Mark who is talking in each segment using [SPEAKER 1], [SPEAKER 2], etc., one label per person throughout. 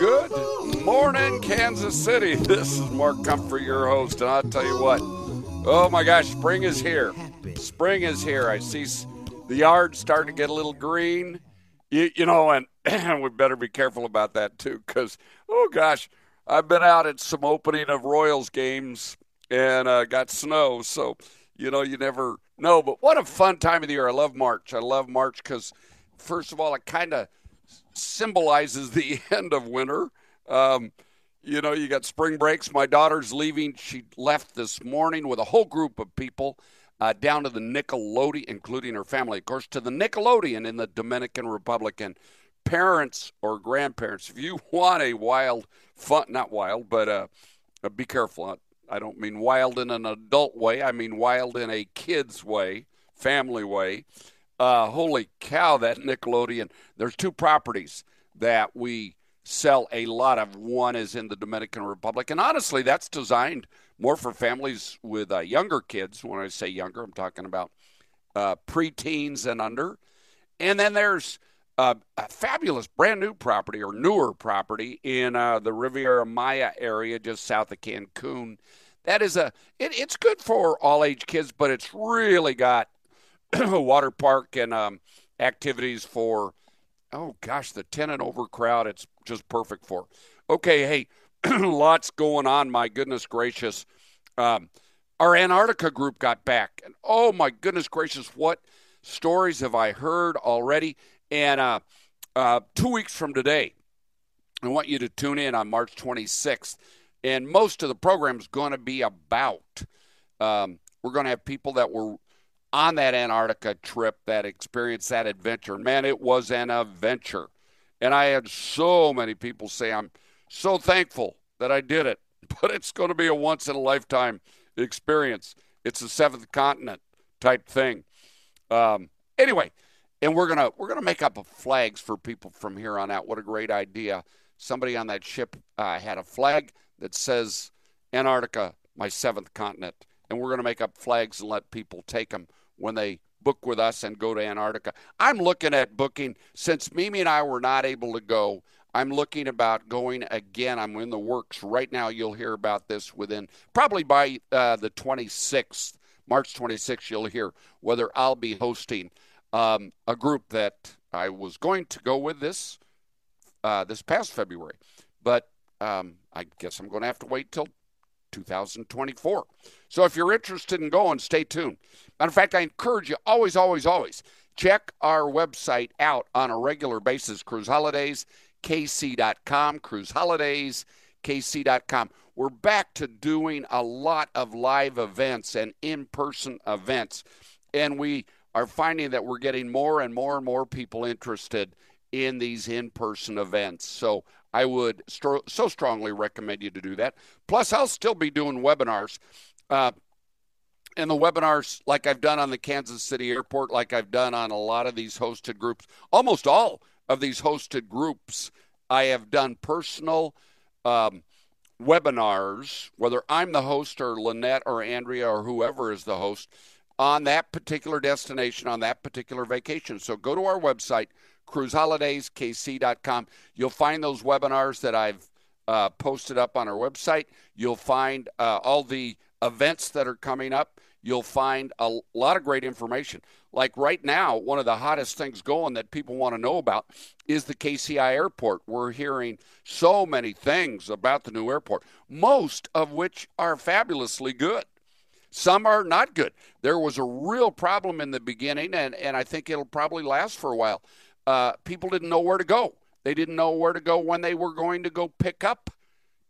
[SPEAKER 1] Good morning, Kansas City. This is Mark Comfort, your host, and I'll tell you what. Oh my gosh, spring is here. Spring is here. I see the yard starting to get a little green. You, you know, and, and we better be careful about that too, because oh gosh, I've been out at some opening of Royals games and uh, got snow, so you know you never know. But what a fun time of the year! I love March. I love March because, first of all, it kind of symbolizes the end of winter. Um, you know, you got spring breaks. My daughter's leaving. She left this morning with a whole group of people uh, down to the Nickelodeon, including her family, of course, to the Nickelodeon in the Dominican Republic. And parents or grandparents, if you want a wild, fun, not wild, but uh, uh, be careful. I don't mean wild in an adult way. I mean wild in a kid's way, family way. Uh, holy cow, that Nickelodeon. There's two properties that we sell a lot of. One is in the Dominican Republic, and honestly, that's designed more for families with uh, younger kids. When I say younger, I'm talking about uh, preteens and under. And then there's uh, a fabulous brand new property or newer property in uh, the Riviera Maya area, just south of Cancun. That is a it, it's good for all age kids, but it's really got water park and um, activities for oh gosh the 10 and over crowd it's just perfect for. Okay hey lots going on my goodness gracious. Um, our antarctica group got back and oh my goodness gracious what stories have i heard already? And uh, uh, two weeks from today i want you to tune in on march 26th and most of the program is going to be about um, we're going to have people that were on that Antarctica trip that experience, that adventure. Man, it was an adventure. And I had so many people say, I'm so thankful that I did it, but it's going to be a once in a lifetime experience. It's a seventh continent type thing. Um, anyway, and we're gonna we're gonna make up flags for people from here on out. What a great idea! Somebody on that ship uh, had a flag that says Antarctica, my seventh continent, and we're gonna make up flags and let people take them when they book with us and go to Antarctica. I'm looking at booking since Mimi and I were not able to go. I'm looking about going again. I'm in the works right now. You'll hear about this within probably by uh, the 26th, March 26th. You'll hear whether I'll be hosting um, a group that I was going to go with this uh, this past February, but um, I guess I'm going to have to wait till 2024. So if you're interested in going, stay tuned. Matter of fact, I encourage you always, always, always check our website out on a regular basis. Cruise Holidays, KC.com, Cruise Holidays, KC.com. We're back to doing a lot of live events and in person events. And we are finding that we're getting more and more and more people interested in these in person events. So I would st- so strongly recommend you to do that. Plus, I'll still be doing webinars. Uh, and the webinars, like I've done on the Kansas City Airport, like I've done on a lot of these hosted groups, almost all of these hosted groups, I have done personal um, webinars, whether I'm the host or Lynette or Andrea or whoever is the host, on that particular destination, on that particular vacation. So go to our website, cruiseholidayskc.com. You'll find those webinars that I've uh, posted up on our website. You'll find uh, all the events that are coming up. You'll find a lot of great information. Like right now, one of the hottest things going that people want to know about is the KCI airport. We're hearing so many things about the new airport, most of which are fabulously good. Some are not good. There was a real problem in the beginning, and, and I think it'll probably last for a while uh, people didn't know where to go. They didn't know where to go when they were going to go pick up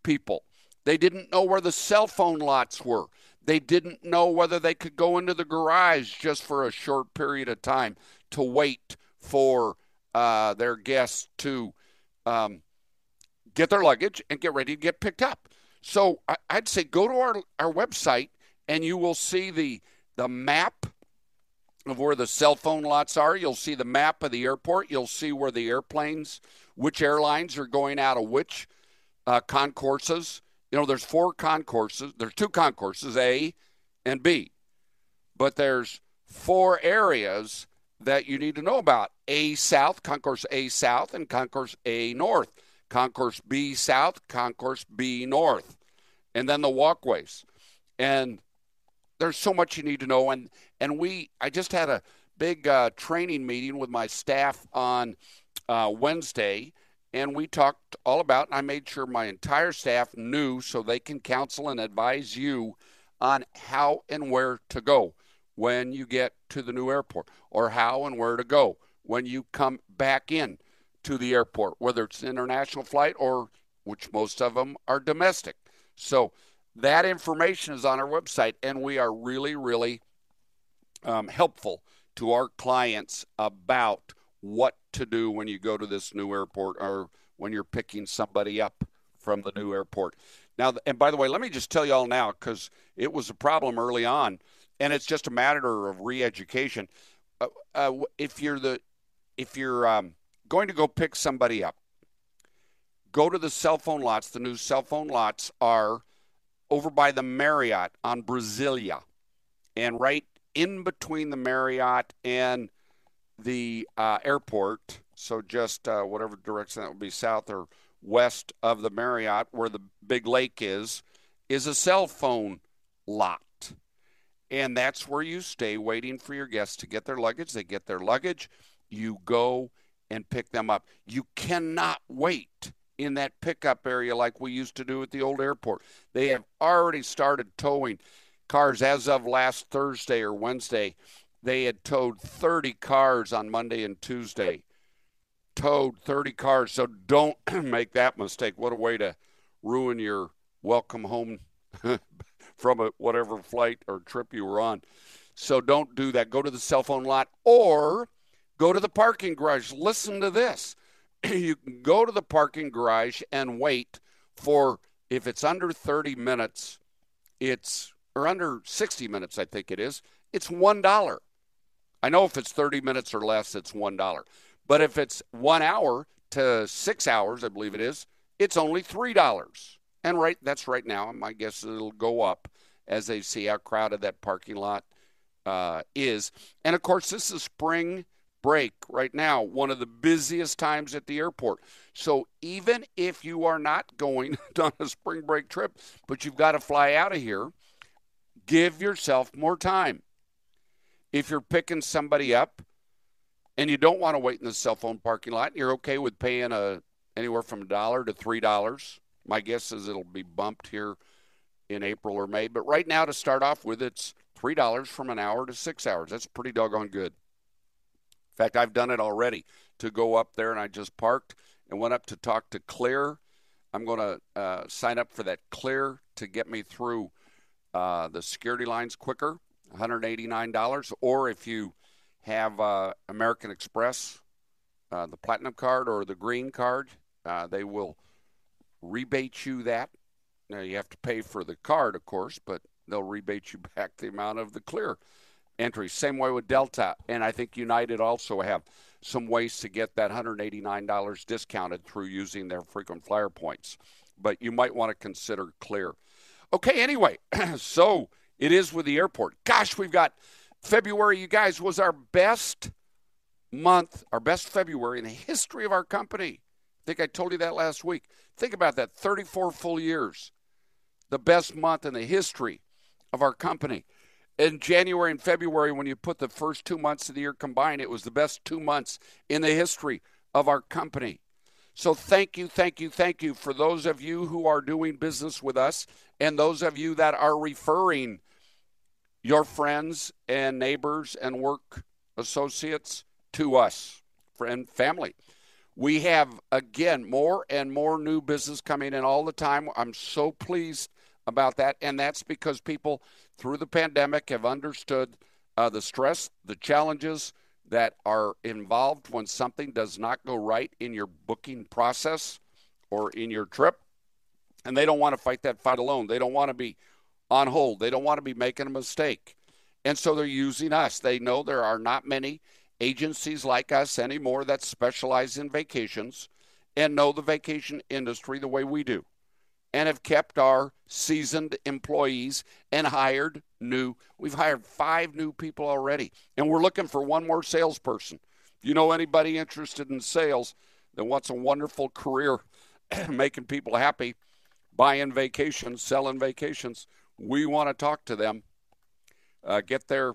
[SPEAKER 1] people. They didn't know where the cell phone lots were. They didn't know whether they could go into the garage just for a short period of time to wait for uh, their guests to um, get their luggage and get ready to get picked up. So I, I'd say go to our, our website and you will see the the map of where the cell phone lots are. You'll see the map of the airport. You'll see where the airplanes, which airlines are going out of which uh, concourses. You know, there's four concourses. There's two concourses, A and B, but there's four areas that you need to know about: A South, Concourse A South, and Concourse A North. Concourse B South, Concourse B North, and then the walkways. And there's so much you need to know. And and we, I just had a big uh, training meeting with my staff on uh, Wednesday, and we talked all about. And I made sure my entire staff knew so they can counsel and advise you on how and where to go when you get to the new airport, or how and where to go when you come back in to the airport, whether it's an international flight or which most of them are domestic. So that information is on our website, and we are really, really um, helpful to our clients about what to do when you go to this new airport or when you're picking somebody up from the new airport. Now, and by the way, let me just tell you all now because it was a problem early on, and it's just a matter of re-education. Uh, uh, if you're the if you're um, going to go pick somebody up, go to the cell phone lots. The new cell phone lots are over by the Marriott on Brasilia, and right in between the Marriott and the uh, airport. So just uh, whatever direction that would be, south or west of the Marriott, where the big lake is, is a cell phone lot. And that's where you stay waiting for your guests to get their luggage. They get their luggage. You go and pick them up. You cannot wait in that pickup area like we used to do at the old airport. They have already started towing cars as of last Thursday or Wednesday. They had towed 30 cars on Monday and Tuesday. Towed 30 cars. So don't make that mistake. What a way to ruin your welcome home from a whatever flight or trip you were on. So don't do that. Go to the cell phone lot or go to the parking garage. Listen to this. you can go to the parking garage and wait for if it's under 30 minutes, it's or under 60 minutes, I think it is, it's one dollar. I know if it's 30 minutes or less, it's one dollar. But if it's one hour to six hours, I believe it is, it's only three dollars. And right, that's right now. My guess it'll go up as they see how crowded that parking lot uh, is. And of course, this is spring break right now, one of the busiest times at the airport. So even if you are not going on a spring break trip, but you've got to fly out of here, give yourself more time. If you're picking somebody up and you don't want to wait in the cell phone parking lot, you're okay with paying a anywhere from a dollar to three dollars. My guess is it'll be bumped here in April or May. But right now, to start off with, it's three dollars from an hour to six hours. That's pretty doggone good fact, I've done it already to go up there, and I just parked and went up to talk to Clear. I'm going to uh, sign up for that Clear to get me through uh, the security lines quicker, $189. Or if you have uh, American Express, uh, the Platinum card or the Green card, uh, they will rebate you that. Now, you have to pay for the card, of course, but they'll rebate you back the amount of the Clear entries. Same way with Delta, and I think United also have some ways to get that $189 discounted through using their frequent flyer points. But you might want to consider Clear. Okay, anyway, so it is with the airport. Gosh, we've got February, you guys, was our best month, our best February in the history of our company. I think I told you that last week. Think about that 34 full years. The best month in the history of our company in January and February, when you put the first two months of the year combined, it was the best two months in the history of our company. So thank you, thank you, thank you for those of you who are doing business with us and those of you that are referring your friends and neighbors and work associates to us, friend, family. We have, again, more and more new business coming in all the time. I'm so pleased about that. And that's because people through the pandemic have understood uh, the stress, the challenges that are involved when something does not go right in your booking process or in your trip. And they don't want to fight that fight alone. They don't want to be on hold. They don't want to be making a mistake. And so they're using us. They know there are not many agencies like us anymore that specialize in vacations and know the vacation industry the way we do and have kept our seasoned employees and hired new. We've hired five new people already, and we're looking for one more salesperson. If you know anybody interested in sales that wants a wonderful career making people happy, buying vacations, selling vacations, we want to talk to them. Uh, get there.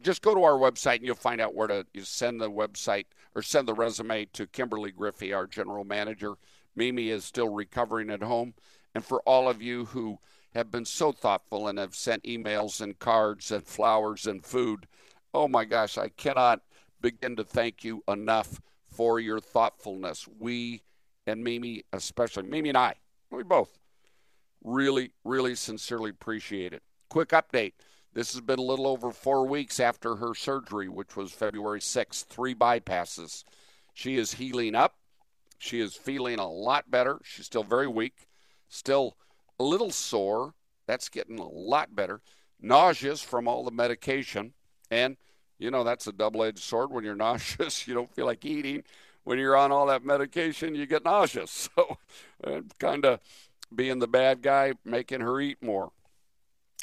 [SPEAKER 1] Just go to our website and you'll find out where to you send the website or send the resume to Kimberly Griffey, our general manager. Mimi is still recovering at home. And for all of you who have been so thoughtful and have sent emails and cards and flowers and food, oh my gosh, I cannot begin to thank you enough for your thoughtfulness. We and Mimi, especially Mimi and I, we both really, really sincerely appreciate it. Quick update. This has been a little over four weeks after her surgery, which was February 6th, three bypasses. She is healing up. She is feeling a lot better. She's still very weak, still a little sore. That's getting a lot better. Nauseous from all the medication. And, you know, that's a double edged sword. When you're nauseous, you don't feel like eating. When you're on all that medication, you get nauseous. So, uh, kind of being the bad guy, making her eat more.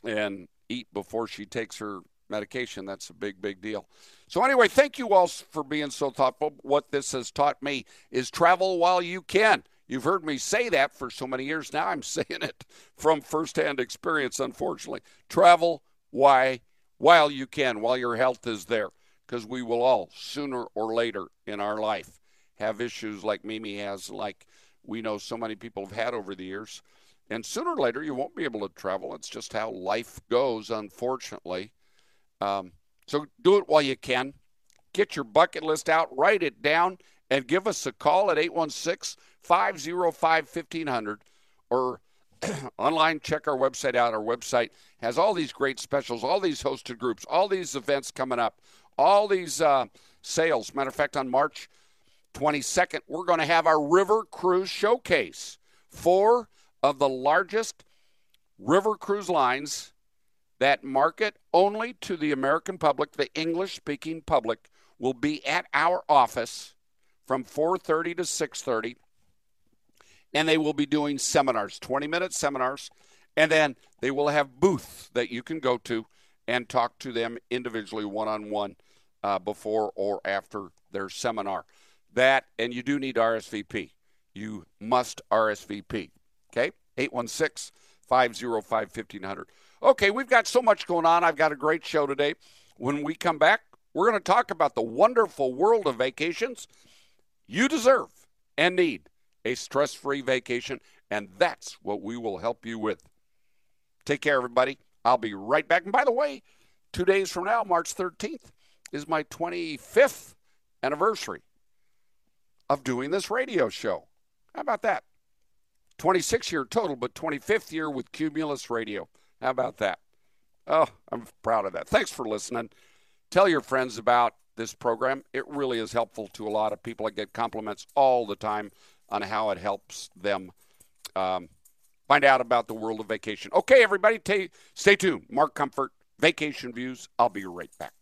[SPEAKER 1] And eat before she takes her medication. That's a big, big deal. So, anyway, thank you all for being so thoughtful. What this has taught me is travel while you can. You've heard me say that for so many years now. I'm saying it from firsthand experience, unfortunately. Travel why, while you can, while your health is there, because we will all, sooner or later in our life, have issues like Mimi has, like we know so many people have had over the years. And sooner or later, you won't be able to travel. It's just how life goes, unfortunately. Um, so do it while you can. Get your bucket list out, write it down, and give us a call at 816 505 1500 or online. Check our website out. Our website has all these great specials, all these hosted groups, all these events coming up, all these uh, sales. Matter of fact, on March 22nd, we're going to have our River Cruise Showcase. Four of the largest river cruise lines that market only to the American public, the English speaking public, will be at our office from 4:30 to 6:30 and they will be doing seminars, 20 minute seminars, and then they will have booths that you can go to and talk to them individually one on one before or after their seminar. That and you do need RSVP. You must RSVP. Okay? 816 505 1500. Okay, we've got so much going on. I've got a great show today. When we come back, we're going to talk about the wonderful world of vacations. You deserve and need a stress free vacation, and that's what we will help you with. Take care, everybody. I'll be right back. And by the way, two days from now, March 13th, is my 25th anniversary of doing this radio show. How about that? 26 year total, but 25th year with Cumulus Radio. How about that? Oh, I'm proud of that. Thanks for listening. Tell your friends about this program. It really is helpful to a lot of people. I get compliments all the time on how it helps them um, find out about the world of vacation. Okay, everybody, t- stay tuned. Mark Comfort, Vacation Views. I'll be right back.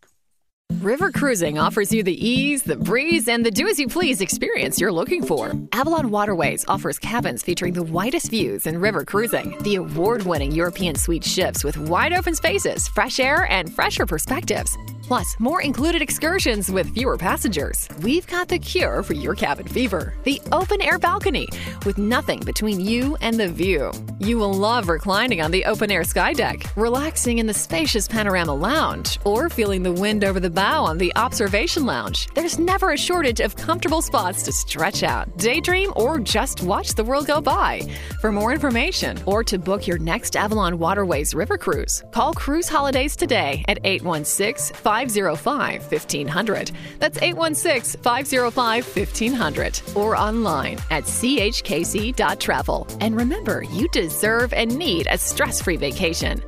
[SPEAKER 2] River cruising offers you the ease, the breeze, and the do as you please experience you're looking for. Avalon Waterways offers cabins featuring the widest views in river cruising. The award winning European suite ships with wide open spaces, fresh air, and fresher perspectives. Plus, more included excursions with fewer passengers. We've got the cure for your cabin fever the open air balcony, with nothing between you and the view. You will love reclining on the open air sky deck, relaxing in the spacious panorama lounge, or feeling the wind over the bow on the observation lounge. There's never a shortage of comfortable spots to stretch out, daydream, or just watch the world go by. For more information or to book your next Avalon Waterways River Cruise, call Cruise Holidays today at 816 505 1500. That's 816 505 1500 or online at chkc.travel. And remember, you deserve and need a stress free vacation.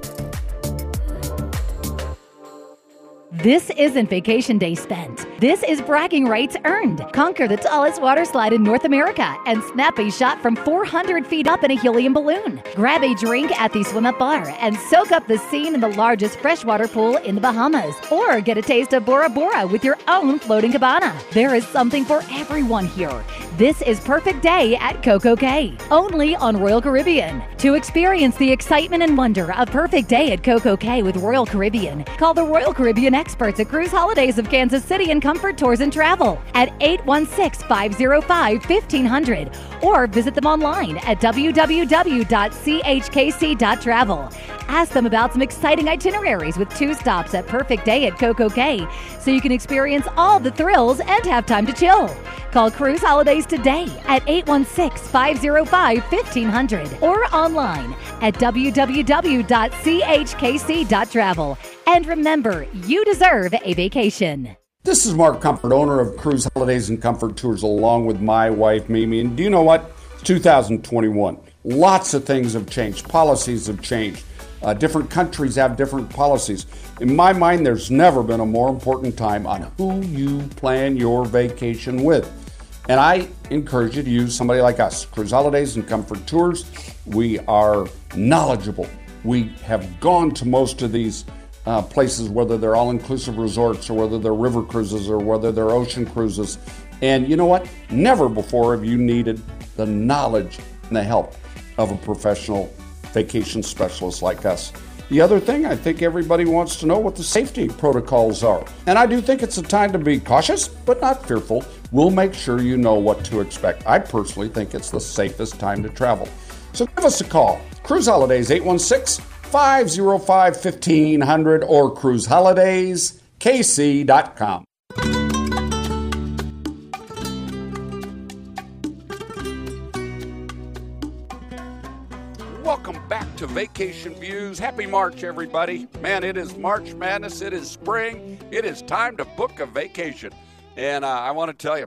[SPEAKER 3] This isn't vacation day spent. This is bragging rights earned. Conquer the tallest water slide in North America and snap a shot from 400 feet up in a helium balloon. Grab a drink at the swim up bar and soak up the scene in the largest freshwater pool in the Bahamas. Or get a taste of Bora Bora with your own floating cabana. There is something for everyone here. This is Perfect Day at Coco Cay, only on Royal Caribbean. To experience the excitement and wonder of Perfect Day at Coco Cay with Royal Caribbean, call the Royal Caribbean experts at Cruise Holidays of Kansas City and Comfort Tours and Travel at 816 505 1500 or visit them online at www.chkc.travel. Ask them about some exciting itineraries with two stops at Perfect Day at Coco Cay so you can experience all the thrills and have time to chill. Call Cruise Holidays today at 816 505 1500 or online at www.chkc.travel. And remember, you deserve a vacation.
[SPEAKER 1] This is Mark Comfort, owner of Cruise Holidays and Comfort Tours, along with my wife, Mimi. And do you know what? 2021. Lots of things have changed, policies have changed. Uh, different countries have different policies. In my mind, there's never been a more important time on who you plan your vacation with. And I encourage you to use somebody like us, Cruise Holidays and Comfort Tours. We are knowledgeable. We have gone to most of these uh, places, whether they're all inclusive resorts or whether they're river cruises or whether they're ocean cruises. And you know what? Never before have you needed the knowledge and the help of a professional vacation specialist like us. The other thing, I think everybody wants to know what the safety protocols are. And I do think it's a time to be cautious, but not fearful. We'll make sure you know what to expect. I personally think it's the safest time to travel. So give us a call. Cruise Holidays 816 505 1500 or cruiseholidays.kc.com. Welcome back to Vacation Views. Happy March, everybody. Man, it is March Madness. It is spring. It is time to book a vacation. And uh, I want to tell you,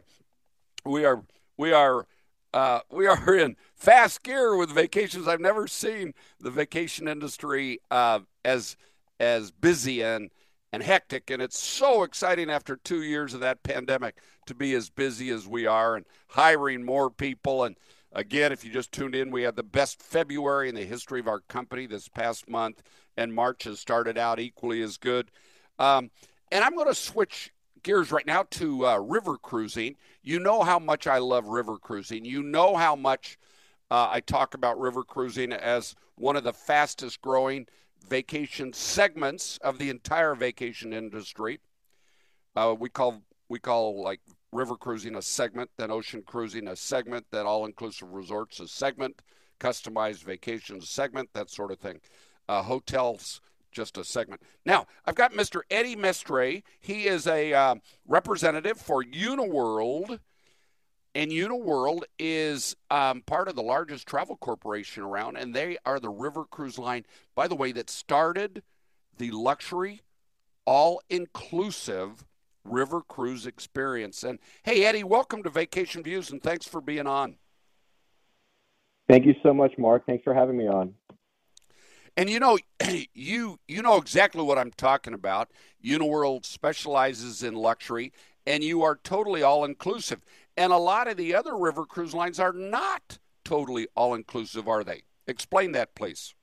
[SPEAKER 1] we are we are uh, we are in fast gear with vacations. I've never seen the vacation industry uh, as as busy and and hectic, and it's so exciting after two years of that pandemic to be as busy as we are and hiring more people and Again, if you just tuned in, we had the best February in the history of our company this past month, and March has started out equally as good. Um, and I'm going to switch gears right now to uh, river cruising. You know how much I love river cruising. You know how much uh, I talk about river cruising as one of the fastest growing vacation segments of the entire vacation industry. Uh, we call we call like river cruising a segment, then ocean cruising a segment, then all inclusive resorts a segment, customized vacations segment, that sort of thing. Uh, hotels just a segment. Now, I've got Mr. Eddie Mestre. He is a uh, representative for Uniworld. And Uniworld is um, part of the largest travel corporation around, and they are the river cruise line, by the way, that started the luxury, all inclusive river cruise experience. And hey, Eddie, welcome to Vacation Views, and thanks for being on.
[SPEAKER 4] Thank you so much, Mark. Thanks for having me on.
[SPEAKER 1] And you know, you you know exactly what I'm talking about. Uniworld specializes in luxury, and you are totally all inclusive. And a lot of the other river cruise lines are not totally all inclusive, are they? Explain that, please.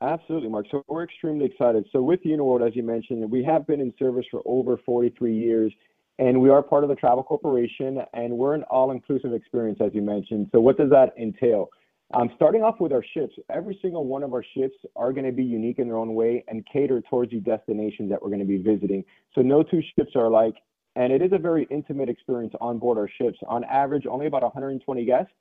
[SPEAKER 4] Absolutely, Mark. So we're extremely excited. So with Uniworld, as you mentioned, we have been in service for over 43 years, and we are part of the Travel Corporation, and we're an all-inclusive experience, as you mentioned. So what does that entail? Um, starting off with our ships, every single one of our ships are going to be unique in their own way and cater towards the destination that we're going to be visiting. So no two ships are alike, and it is a very intimate experience on board our ships. On average, only about 120 guests,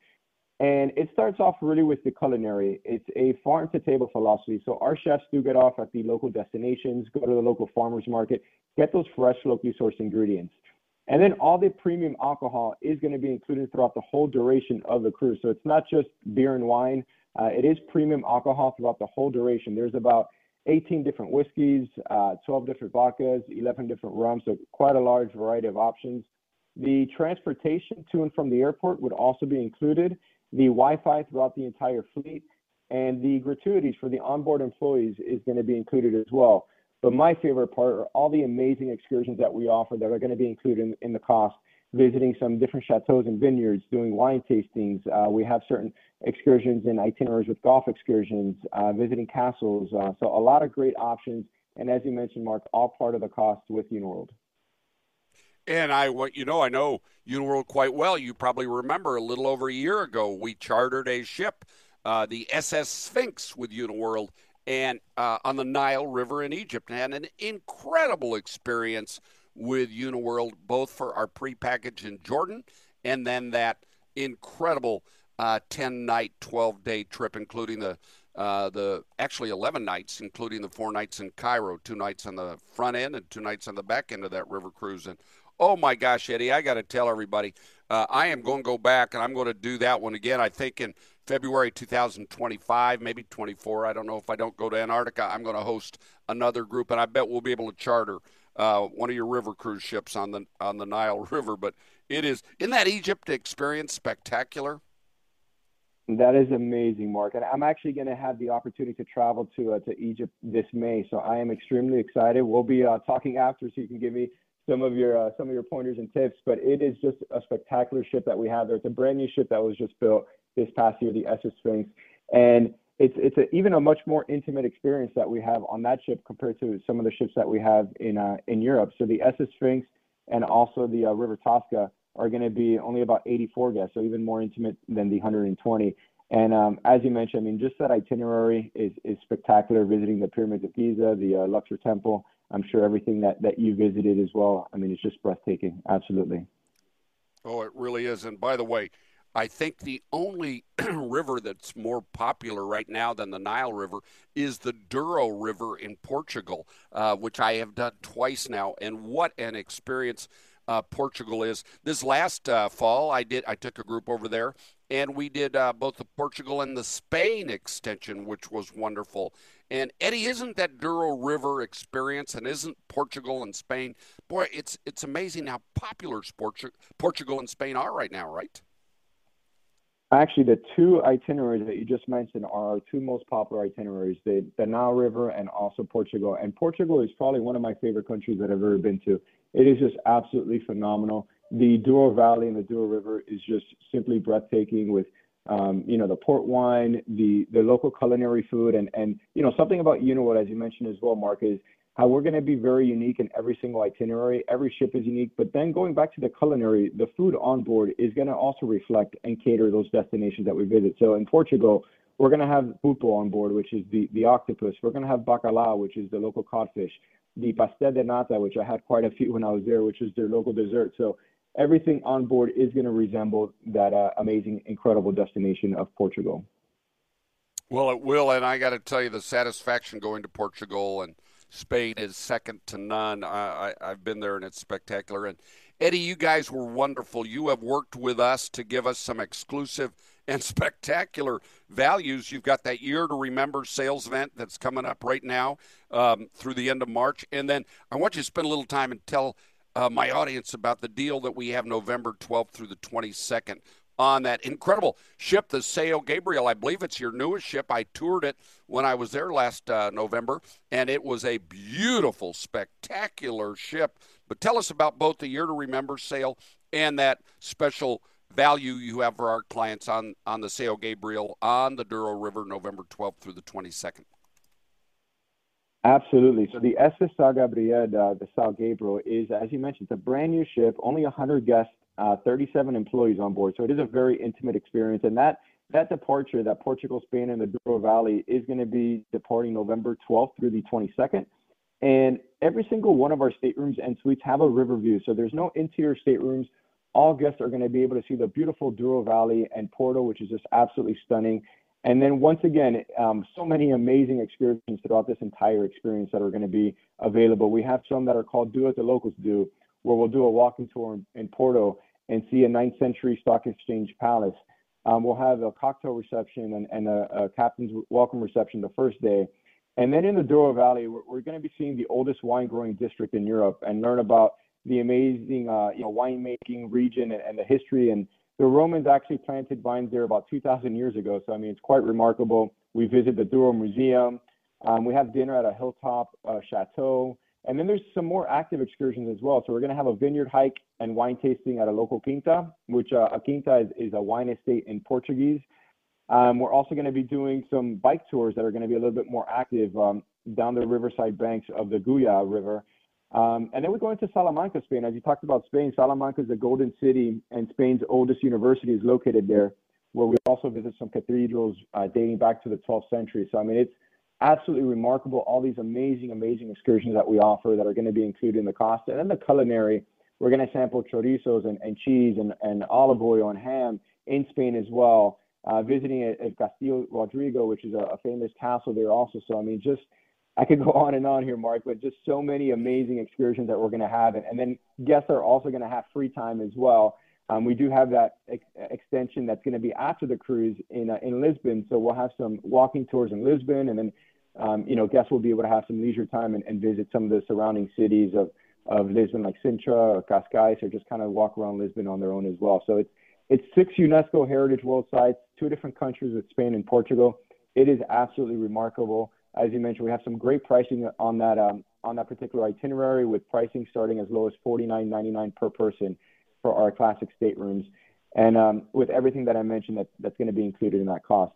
[SPEAKER 4] and it starts off really with the culinary. It's a farm to table philosophy. So our chefs do get off at the local destinations, go to the local farmers market, get those fresh, locally sourced ingredients. And then all the premium alcohol is going to be included throughout the whole duration of the cruise. So it's not just beer and wine. Uh, it is premium alcohol throughout the whole duration. There's about 18 different whiskeys, uh, 12 different vodkas, 11 different rums, so quite a large variety of options. The transportation to and from the airport would also be included the Wi-Fi throughout the entire fleet, and the gratuities for the onboard employees is going to be included as well. But my favorite part are all the amazing excursions that we offer that are going to be included in, in the cost. Visiting some different chateaus and vineyards, doing wine tastings. Uh, we have certain excursions and itineraries with golf excursions, uh, visiting castles. Uh, so a lot of great options. And as you mentioned, Mark, all part of the cost with Uniworld.
[SPEAKER 1] And I, what you know, I know Uniworld quite well. You probably remember a little over a year ago, we chartered a ship, uh, the SS Sphinx, with Uniworld, and uh, on the Nile River in Egypt, and had an incredible experience with Uniworld, both for our pre-package in Jordan and then that incredible uh, 10 night, 12 day trip, including the uh, the actually 11 nights, including the four nights in Cairo, two nights on the front end and two nights on the back end of that river cruise. And oh my gosh, Eddie, I got to tell everybody, uh, I am going to go back and I'm going to do that one again. I think in February 2025, maybe 24. I don't know if I don't go to Antarctica. I'm going to host another group, and I bet we'll be able to charter uh, one of your river cruise ships on the on the Nile River. But it is in that Egypt experience spectacular.
[SPEAKER 4] That is amazing, Mark. And I'm actually going to have the opportunity to travel to uh, to Egypt this May, so I am extremely excited. We'll be uh, talking after, so you can give me some of your uh, some of your pointers and tips. But it is just a spectacular ship that we have there. It's a brand new ship that was just built this past year, the SS Sphinx, and it's it's a, even a much more intimate experience that we have on that ship compared to some of the ships that we have in uh, in Europe. So the SS Sphinx and also the uh, River Tosca are going to be only about 84 guests, so even more intimate than the 120. And um, as you mentioned, I mean, just that itinerary is, is spectacular. Visiting the pyramids of Giza, the uh, Luxor Temple. I'm sure everything that, that you visited as well. I mean, it's just breathtaking. Absolutely.
[SPEAKER 1] Oh, it really is. And by the way, I think the only river that's more popular right now than the Nile River is the Douro River in Portugal, uh, which I have done twice now. And what an experience! uh, Portugal is. This last uh, fall, I did. I took a group over there, and we did uh, both the Portugal and the Spain extension, which was wonderful. And Eddie, isn't that Douro River experience, and isn't Portugal and Spain? Boy, it's it's amazing how popular Portugal and Spain are right now, right?
[SPEAKER 4] Actually, the two itineraries that you just mentioned are our two most popular itineraries, the, the Nile River and also Portugal. And Portugal is probably one of my favorite countries that I've ever been to. It is just absolutely phenomenal. The Douro Valley and the Douro River is just simply breathtaking with, um, you know, the port wine, the the local culinary food, and and you know something about Uniworld, as you mentioned as well, Mark, is how we're going to be very unique in every single itinerary. Every ship is unique, but then going back to the culinary, the food on board is going to also reflect and cater those destinations that we visit. So in Portugal, we're going to have polvo on board, which is the, the octopus. We're going to have bacalhau, which is the local codfish the pastel de nata, which I had quite a few when I was there, which is their local dessert. So everything on board is going to resemble that uh, amazing, incredible destination of Portugal.
[SPEAKER 1] Well, it will, and I got to tell you, the satisfaction going to Portugal and Spain is second to none. I, I, I've been there, and it's spectacular. And Eddie, you guys were wonderful. You have worked with us to give us some exclusive and spectacular values. You've got that year to remember sales event that's coming up right now um, through the end of March. And then I want you to spend a little time and tell uh, my audience about the deal that we have November 12th through the 22nd on that incredible ship, the Sao Gabriel. I believe it's your newest ship. I toured it when I was there last uh, November, and it was a beautiful, spectacular ship. But tell us about both the Year to Remember sale and that special value you have for our clients on, on the Sao Gabriel on the Douro River, November 12th through the 22nd.
[SPEAKER 4] Absolutely. So the SS Gabriel, uh, the Sao Gabriel, is, as you mentioned, it's a brand new ship, only 100 guests, uh, 37 employees on board. So it is a very intimate experience. And that, that departure, that Portugal, Spain, and the Douro Valley is going to be departing November 12th through the 22nd. And every single one of our staterooms and suites have a river view. So there's no interior staterooms all guests are going to be able to see the beautiful Douro Valley and Porto, which is just absolutely stunning. And then once again, um, so many amazing excursions throughout this entire experience that are going to be available. We have some that are called Do As the Locals Do, where we'll do a walking tour in, in Porto and see a 9th century stock exchange palace. Um, we'll have a cocktail reception and, and a, a, captain's welcome reception the first day. And then in the Douro Valley, we're, we're going to be seeing the oldest wine growing district in Europe and learn about the amazing uh, you know winemaking region and, and, the history. And the Romans actually planted vines there about 2,000 years ago. So I mean, it's quite remarkable. We visit the Douro Museum. Um, we have dinner at a hilltop uh, chateau. And then there's some more active excursions as well. So we're going to have a vineyard hike and wine tasting at a local quinta, which uh, a quinta is, is, a wine estate in Portuguese. Um, we're also going to be doing some bike tours that are going to be a little bit more active um, down the riverside banks of the Guya River. Um, and then we go into Salamanca, Spain. As you talked about Spain, Salamanca is the golden city, and Spain's oldest university is located there, where we also visit some cathedrals uh, dating back to the 12th century. So, I mean, it's absolutely remarkable. All these amazing, amazing excursions that we offer that are going to be included in the cost. And then the culinary, we're going to sample chorizos and, and cheese and, and olive oil and ham in Spain as well. Uh, visiting at, at Castillo Rodrigo, which is a, a famous castle there also. So, I mean, just I could go on and on here, Mark, but just so many amazing excursions that we're going to have. And, and then guests are also going to have free time as well. Um, we do have that ex- extension that's going to be after the cruise in uh, in Lisbon, so we'll have some walking tours in Lisbon, and then um, you know guests will be able to have some leisure time and, and visit some of the surrounding cities of of Lisbon, like Sintra or Cascais, or just kind of walk around Lisbon on their own as well. So it's it's six UNESCO Heritage World Sites, two different countries with Spain and Portugal. It is absolutely remarkable. As you mentioned, we have some great pricing on that um, on that particular itinerary, with pricing starting as low as forty nine ninety nine per person for our classic staterooms, and um, with everything that I mentioned, that, that's going to be included in that cost.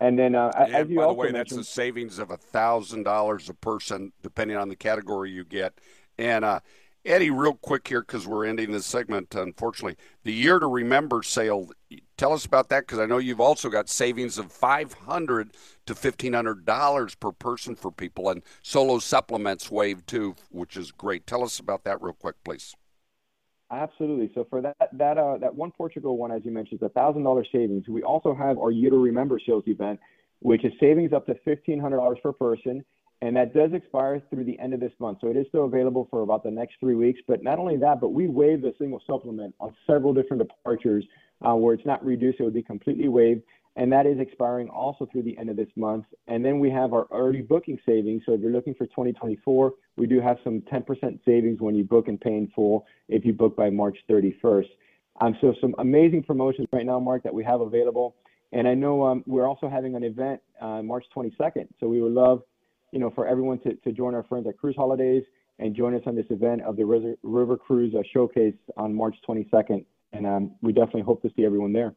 [SPEAKER 4] And then, uh,
[SPEAKER 1] and
[SPEAKER 4] as you
[SPEAKER 1] by
[SPEAKER 4] also
[SPEAKER 1] the way, that's a savings of a thousand dollars a person, depending on the category you get. And uh, Eddie, real quick here, because we're ending this segment, unfortunately, the Year to Remember sale. Tell us about that, because I know you've also got savings of five hundred to fifteen hundred dollars per person for people, and solo supplements wave too, which is great. Tell us about that real quick, please.
[SPEAKER 4] Absolutely. So for that that uh, that one Portugal one, as you mentioned, is a thousand dollar savings. We also have our Year to Remember sales event, which is savings up to fifteen hundred dollars per person, and that does expire through the end of this month. So it is still available for about the next three weeks. But not only that, but we waive the single supplement on several different departures uh, where it's not reduced; it would be completely waived and that is expiring also through the end of this month. And then we have our early booking savings. So if you're looking for 2024, we do have some 10% savings when you book and pay in full if you book by March 31st. Um, so some amazing promotions right now, Mark, that we have available. And I know um, we're also having an event uh, March 22nd. So we would love, you know, for everyone to, to join our friends at Cruise Holidays and join us on this event of the River, River Cruise uh, Showcase on March 22nd. And um, we definitely hope to see everyone there.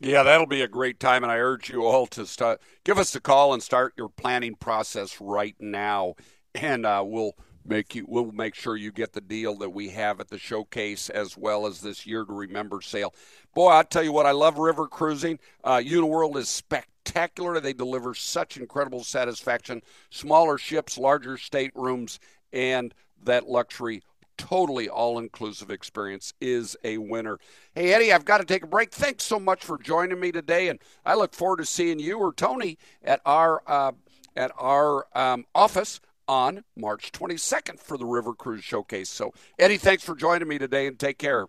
[SPEAKER 1] Yeah, that'll be a great time, and I urge you all to start. Give us a call and start your planning process right now, and uh, we'll make you. We'll make sure you get the deal that we have at the showcase, as well as this year to remember sale. Boy, I tell you what, I love river cruising. Uh, Uniworld is spectacular. They deliver such incredible satisfaction. Smaller ships, larger staterooms, and that luxury totally all inclusive experience is a winner. Hey, Eddie, I've got to take a break. Thanks so much for joining me today, and I look forward to seeing you or Tony at our uh, at our um, office on March 22nd for the River Cruise Showcase. So, Eddie, thanks for joining me today, and take care.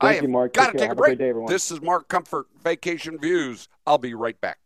[SPEAKER 4] Thank
[SPEAKER 1] I
[SPEAKER 4] you, Mark.
[SPEAKER 1] got to
[SPEAKER 4] Take
[SPEAKER 1] take a
[SPEAKER 4] Have a
[SPEAKER 1] break.
[SPEAKER 4] great day, everyone.
[SPEAKER 1] this is Mark Comfort Vacation Views. I'll be right back.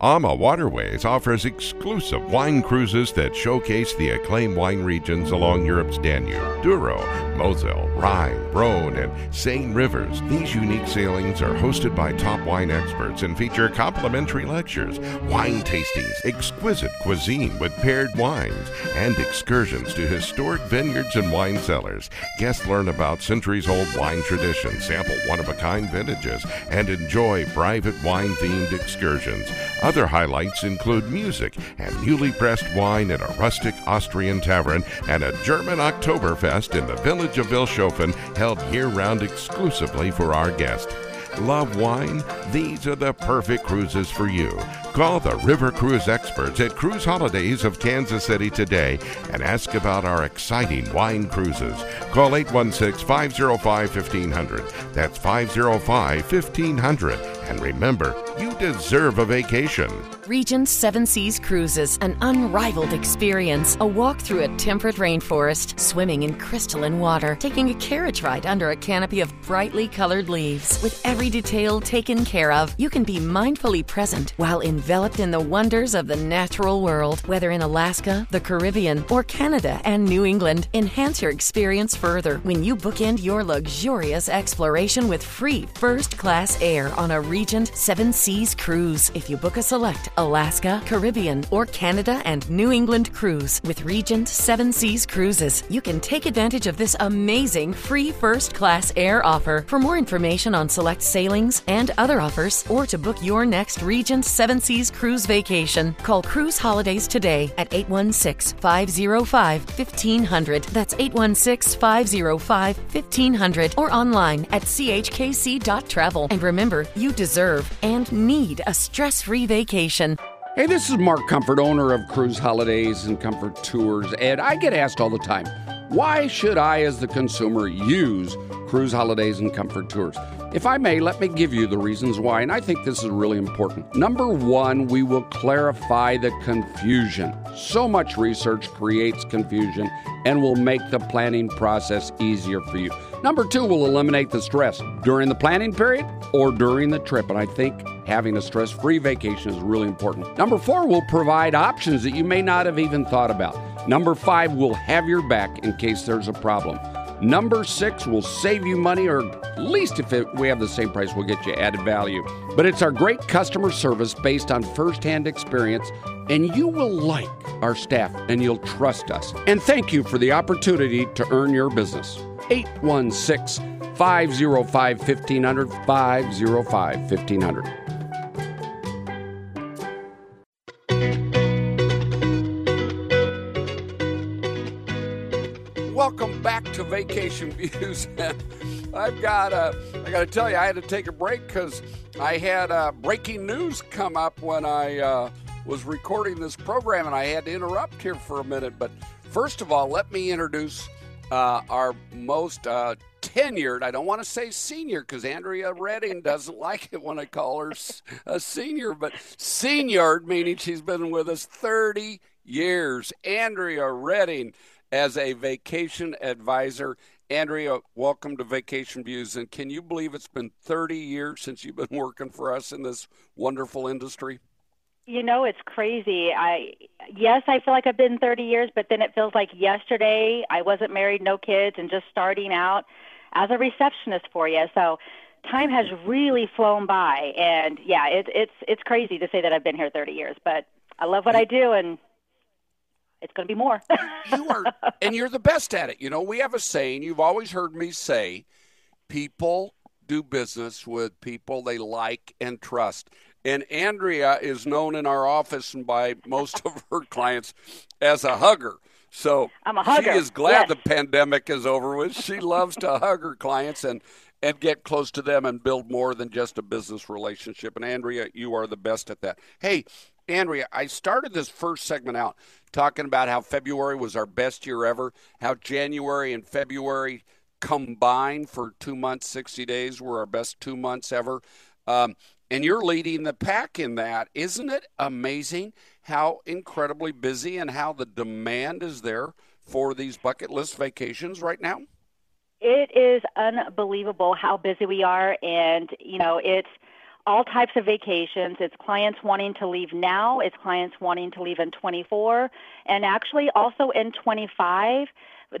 [SPEAKER 5] AmaWaterways offers exclusive wine cruises that showcase the acclaimed wine regions along Europe's Danube, Douro, Moselle, Rhine, Rhone, and Seine rivers. These unique sailings are hosted by top wine experts and feature complimentary lectures, wine tastings, exquisite cuisine with paired wines, and excursions to historic vineyards and wine cellars. Guests learn about centuries old wine traditions, sample one of a kind vintages, and enjoy private wine themed excursions. Other highlights include music and newly pressed wine at a rustic Austrian tavern and a German Oktoberfest in the village of Vilshofen held year round exclusively for our guests. Love wine? These are the perfect cruises for you. Call the River Cruise experts at Cruise Holidays of Kansas City today and ask about our exciting wine cruises. Call 816 505 1500. That's 505 1500. And remember, you deserve a vacation.
[SPEAKER 6] Regent Seven Seas Cruises, an unrivaled experience. A walk through a temperate rainforest, swimming in crystalline water, taking a carriage ride under a canopy of brightly colored leaves. With every detail taken care of, you can be mindfully present while enveloped in the wonders of the natural world. Whether in Alaska, the Caribbean, or Canada and New England, enhance your experience further when you bookend your luxurious exploration with free first class air on a Regent Seven Seas cruise. If you book a select Alaska, Caribbean, or Canada and New England cruise with Regent Seven Seas Cruises, you can take advantage of this amazing free first class air offer. For more information on select sailings and other offers, or to book your next Regent Seven Seas cruise vacation, call Cruise Holidays today at 816 505 1500. That's 816 505 1500 or online at chkc.travel. And remember, you deserve and need a stress free vacation.
[SPEAKER 1] Hey, this is Mark Comfort, owner of Cruise Holidays and Comfort Tours, and I get asked all the time, why should I, as the consumer, use Cruise Holidays and Comfort Tours? If I may, let me give you the reasons why, and I think this is really important. Number one, we will clarify the confusion. So much research creates confusion and will make the planning process easier for you. Number two, we'll eliminate the stress during the planning period or during the trip, and I think having a stress free vacation is really important. Number four, we'll provide options that you may not have even thought about. Number five, we'll have your back in case there's a problem. Number six will save you money, or at least if it, we have the same price, we'll get you added value. But it's our great customer service based on firsthand experience, and you will like our staff and you'll trust us. And thank you for the opportunity to earn your business. 816 505 1500 505 1500. Back to Vacation Views. I've got uh, I got to tell you, I had to take a break because I had uh, breaking news come up when I uh, was recording this program, and I had to interrupt here for a minute. But first of all, let me introduce uh, our most uh, tenured. I don't want to say senior because Andrea Redding doesn't like it when I call her a senior, but seniored meaning she's been with us 30 years. Andrea Redding as a vacation advisor. Andrea, welcome to Vacation Views. And can you believe it's been 30 years since you've been working for us in this wonderful industry?
[SPEAKER 7] You know, it's crazy. I yes, I feel like I've been 30 years, but then it feels like yesterday I wasn't married, no kids, and just starting out as a receptionist for you. So time has really flown by, and yeah, it, it's it's crazy to say that I've been here 30 years, but I love what I do, and it's going to be more.
[SPEAKER 1] you are, and you're the best at it. You know, we have a saying. You've always heard me say, people do business with people they like and trust. And Andrea is known in our office and by most of her clients as a hugger. So I'm a hugger.
[SPEAKER 7] she
[SPEAKER 1] is glad
[SPEAKER 7] yes.
[SPEAKER 1] the pandemic is over with. She loves to hug her clients and and get close to them and build more than just a business relationship. And Andrea, you are the best at that. Hey, Andrea, I started this first segment out talking about how February was our best year ever, how January and February combined for two months, 60 days were our best two months ever. Um, and you're leading the pack in that. Isn't it amazing how incredibly busy and how the demand is there for these bucket list vacations right now?
[SPEAKER 7] It is unbelievable how busy we are. And, you know, it's all types of vacations. It's clients wanting to leave now, it's clients wanting to leave in 24, and actually also in 25.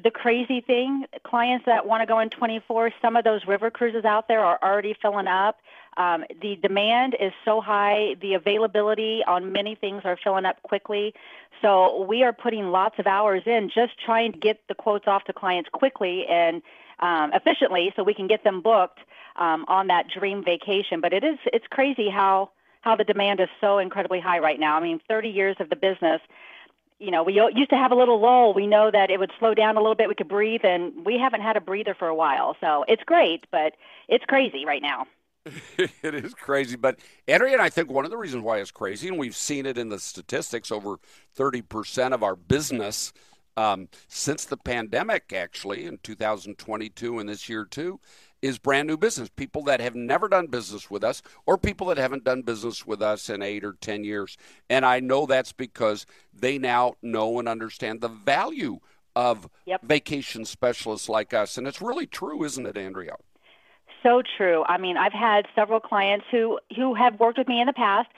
[SPEAKER 7] The crazy thing, clients that want to go in 24, some of those river cruises out there are already filling up. Um, the demand is so high, the availability on many things are filling up quickly. So we are putting lots of hours in just trying to get the quotes off to clients quickly and um, efficiently so we can get them booked um, on that dream vacation. But it is it's crazy how how the demand is so incredibly high right now. I mean, 30 years of the business. You know, we used to have a little lull. We know that it would slow down a little bit. We could breathe, and we haven't had a breather for a while. So it's great, but it's crazy right now.
[SPEAKER 1] it is crazy. But Andrea and I think one of the reasons why it's crazy, and we've seen it in the statistics over 30% of our business um, since the pandemic, actually, in 2022 and this year too, is brand new business. People that have never done business with us or people that haven't done business with us in eight or 10 years. And I know that's because they now know and understand the value of
[SPEAKER 7] yep.
[SPEAKER 1] vacation specialists like us. And it's really true, isn't it, Andrea?
[SPEAKER 7] So true. I mean, I've had several clients who who have worked with me in the past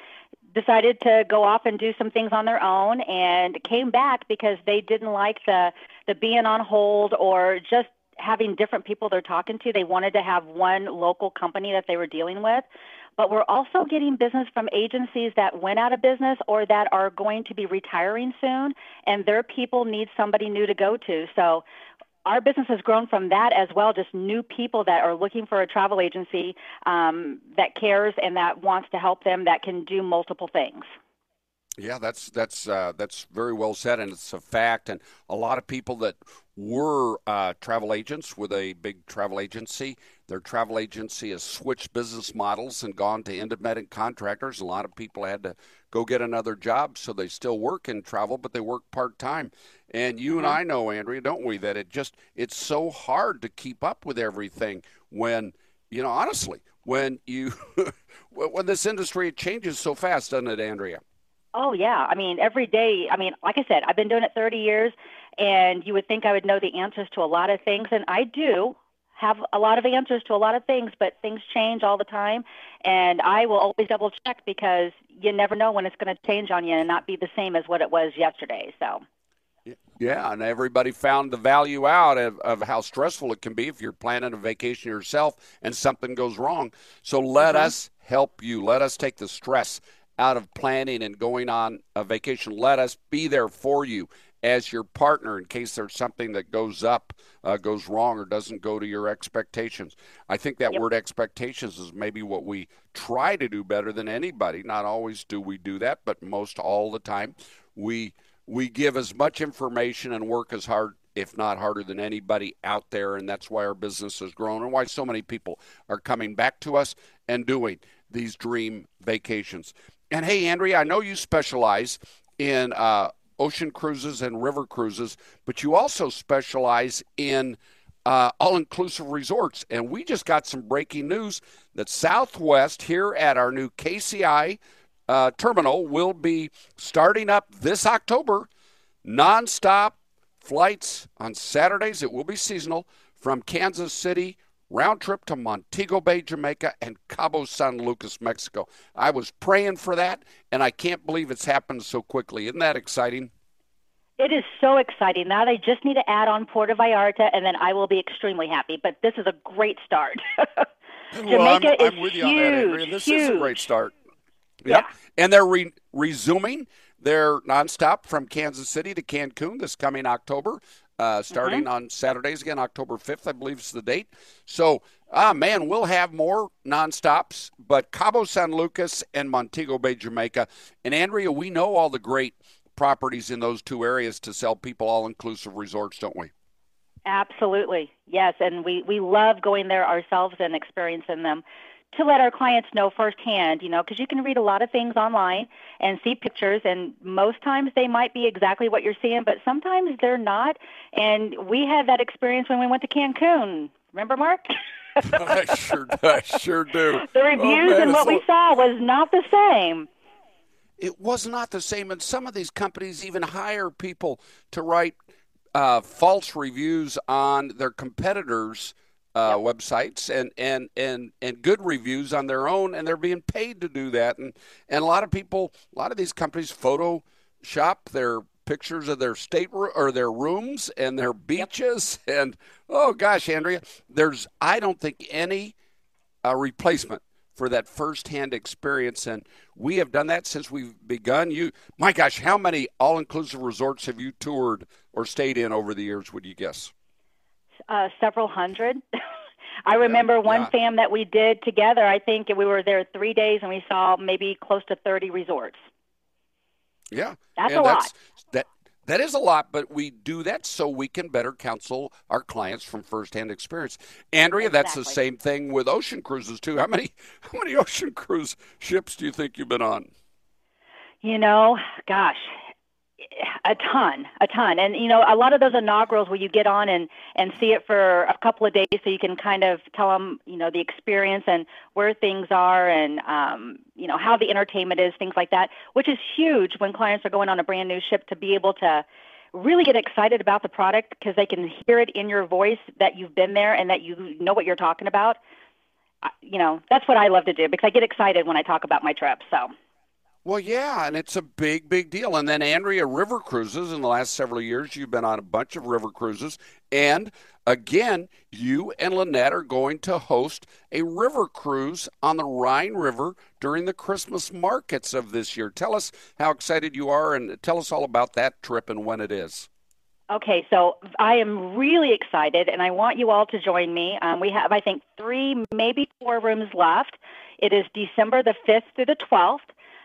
[SPEAKER 7] decided to go off and do some things on their own and came back because they didn't like the the being on hold or just having different people they're talking to. They wanted to have one local company that they were dealing with. But we're also getting business from agencies that went out of business or that are going to be retiring soon, and their people need somebody new to go to. So our business has grown from that as well, just new people that are looking for a travel agency um, that cares and that wants to help them that can do multiple things.
[SPEAKER 1] Yeah, that's that's uh, that's very well said, and it's a fact. And a lot of people that were uh, travel agents with a big travel agency, their travel agency has switched business models and gone to independent contractors. A lot of people had to go get another job, so they still work in travel, but they work part time. And you and mm-hmm. I know, Andrea, don't we, that it just it's so hard to keep up with everything when you know honestly when you when this industry changes so fast, doesn't it, Andrea?
[SPEAKER 7] Oh yeah, I mean every day. I mean, like I said, I've been doing it 30 years, and you would think I would know the answers to a lot of things, and I do have a lot of answers to a lot of things, but things change all the time, and I will always double check because you never know when it's going to change on you and not be the same as what it was yesterday. So.
[SPEAKER 1] Yeah, and everybody found the value out of, of how stressful it can be if you're planning a vacation yourself and something goes wrong. So let mm-hmm. us help you. Let us take the stress out of planning and going on a vacation. Let us be there for you as your partner in case there's something that goes up, uh, goes wrong, or doesn't go to your expectations. I think that yep. word expectations is maybe what we try to do better than anybody. Not always do we do that, but most all the time we we give as much information and work as hard if not harder than anybody out there and that's why our business has grown and why so many people are coming back to us and doing these dream vacations and hey, Andrea, I know you specialize in uh, ocean cruises and river cruises, but you also specialize in uh, all inclusive resorts. And we just got some breaking news that Southwest here at our new KCI uh, terminal will be starting up this October nonstop flights on Saturdays. It will be seasonal from Kansas City round trip to Montego Bay, Jamaica, and Cabo San Lucas, Mexico. I was praying for that, and I can't believe it's happened so quickly. Isn't that exciting?
[SPEAKER 7] It is so exciting. Now they just need to add on Puerto Vallarta, and then I will be extremely happy. But this is a great start. Jamaica
[SPEAKER 1] well, I'm,
[SPEAKER 7] is
[SPEAKER 1] I'm with you
[SPEAKER 7] huge,
[SPEAKER 1] on that, Andrea. This
[SPEAKER 7] huge.
[SPEAKER 1] is a great start.
[SPEAKER 7] Yep. Yeah.
[SPEAKER 1] And they're re- resuming their nonstop from Kansas City to Cancun this coming October uh, starting mm-hmm. on Saturdays again, October 5th, I believe is the date. So, ah, man, we'll have more nonstops, but Cabo San Lucas and Montego Bay, Jamaica. And Andrea, we know all the great properties in those two areas to sell people all inclusive resorts, don't we?
[SPEAKER 7] Absolutely. Yes, and we, we love going there ourselves and experiencing them to let our clients know firsthand, you know, because you can read a lot of things online and see pictures, and most times they might be exactly what you're seeing, but sometimes they're not. And we had that experience when we went to Cancun. Remember, Mark?
[SPEAKER 1] I sure, I sure do.
[SPEAKER 7] The reviews oh, man, and what we saw was not the same.
[SPEAKER 1] It was not the same, and some of these companies even hire people to write uh, false reviews on their competitors' uh, yep. websites and, and, and, and good reviews on their own, and they're being paid to do that. And, and a lot of people, a lot of these companies Photoshop their pictures of their state or their rooms and their beaches. Yep. And oh gosh, Andrea, there's I don't think any uh, replacement for that firsthand experience, and we have done that since we've begun. You, my gosh, how many all-inclusive resorts have you toured or stayed in over the years? Would you guess?
[SPEAKER 7] Uh, several hundred. I remember yeah, one yeah. fam that we did together. I think we were there three days and we saw maybe close to 30 resorts.
[SPEAKER 1] Yeah.
[SPEAKER 7] That's
[SPEAKER 1] and
[SPEAKER 7] a
[SPEAKER 1] that's,
[SPEAKER 7] lot.
[SPEAKER 1] That, that is a lot, but we do that so we can better counsel our clients from firsthand experience. Andrea, exactly. that's the same thing with ocean cruises too. How many how many ocean cruise ships do you think you've been on?
[SPEAKER 7] You know, gosh, a ton, a ton, and you know, a lot of those inaugurals where you get on and and see it for a couple of days, so you can kind of tell them, you know, the experience and where things are, and um, you know how the entertainment is, things like that, which is huge when clients are going on a brand new ship to be able to really get excited about the product because they can hear it in your voice that you've been there and that you know what you're talking about. You know, that's what I love to do because I get excited when I talk about my trip. So.
[SPEAKER 1] Well, yeah, and it's a big, big deal. And then Andrea River Cruises, in the last several years, you've been on a bunch of river cruises. And again, you and Lynette are going to host a river cruise on the Rhine River during the Christmas markets of this year. Tell us how excited you are and tell us all about that trip and when it is.
[SPEAKER 7] Okay, so I am really excited, and I want you all to join me. Um, we have, I think, three, maybe four rooms left. It is December the 5th through the 12th.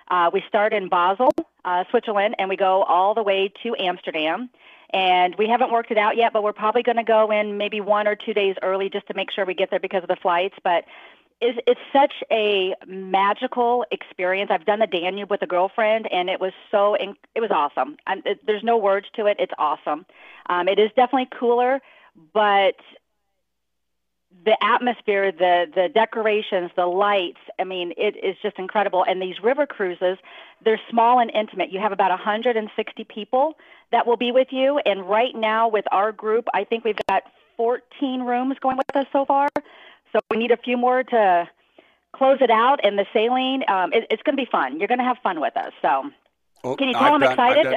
[SPEAKER 7] Uh, we start in Basel, uh, Switzerland, and we go all the way to Amsterdam. And we haven't worked it out yet, but we're probably going to go in maybe one or two days early just to make sure we get there because of the flights. But it's, it's such a magical experience. I've done the Danube with a girlfriend, and it was so it was awesome. It, there's no words to it. It's awesome. Um, it is definitely cooler, but the atmosphere, the the decorations, the lights. I mean, it is just incredible. And these river cruises, they're small and intimate. You have about 160 people that will be with you. And right now, with our group, I think we've got 14 rooms going with us so far. So we need a few more to close it out. And the sailing, um, it, it's going to be fun. You're going to have fun with us. So well, Can you tell I've I'm done, excited?